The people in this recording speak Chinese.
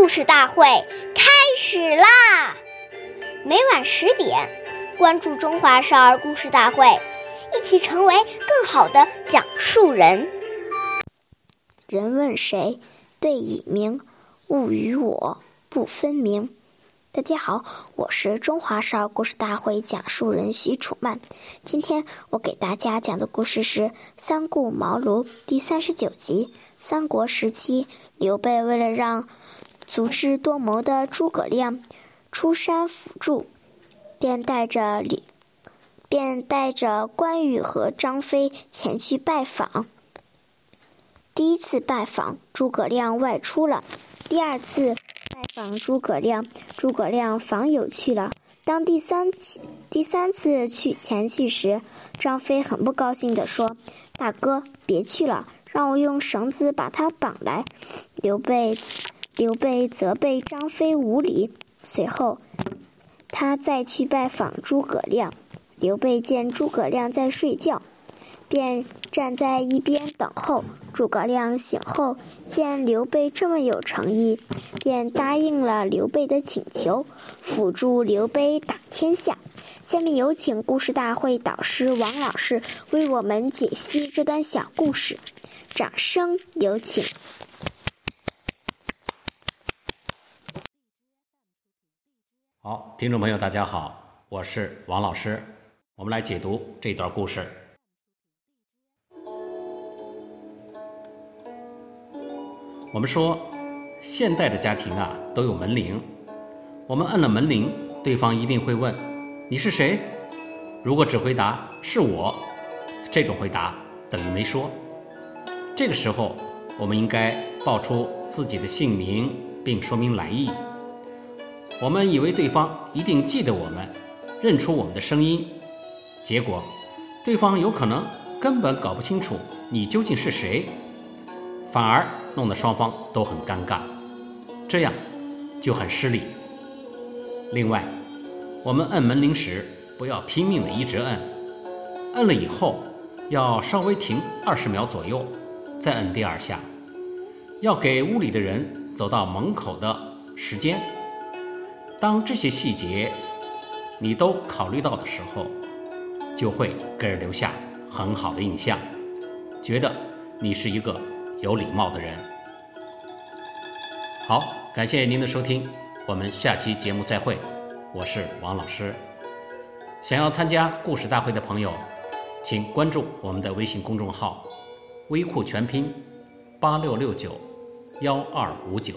故事大会开始啦！每晚十点，关注《中华少儿故事大会》，一起成为更好的讲述人。人问谁，对以明，物与我不分明。大家好，我是中华少儿故事大会讲述人许楚曼。今天我给大家讲的故事是《三顾茅庐》第三十九集。三国时期，刘备为了让足智多谋的诸葛亮出山辅助，便带着李，便带着关羽和张飞前去拜访。第一次拜访，诸葛亮外出了；第二次。拜访诸葛亮，诸葛亮访友去了。当第三次第三次去前去时，张飞很不高兴地说：“大哥，别去了，让我用绳子把他绑来。”刘备刘备责备张飞无礼。随后，他再去拜访诸葛亮。刘备见诸葛亮在睡觉。便站在一边等候。诸葛亮醒后，见刘备这么有诚意，便答应了刘备的请求，辅助刘备打天下。下面有请故事大会导师王老师为我们解析这段小故事，掌声有请。好，听众朋友，大家好，我是王老师，我们来解读这段故事。我们说，现代的家庭啊都有门铃，我们按了门铃，对方一定会问你是谁。如果只回答是我，这种回答等于没说。这个时候，我们应该报出自己的姓名，并说明来意。我们以为对方一定记得我们，认出我们的声音，结果对方有可能根本搞不清楚你究竟是谁，反而。弄得双方都很尴尬，这样就很失礼。另外，我们摁门铃时不要拼命的一直摁，摁了以后要稍微停二十秒左右，再摁第二下，要给屋里的人走到门口的时间。当这些细节你都考虑到的时候，就会给人留下很好的印象，觉得你是一个。有礼貌的人。好，感谢您的收听，我们下期节目再会。我是王老师。想要参加故事大会的朋友，请关注我们的微信公众号“微库全拼八六六九幺二五九”。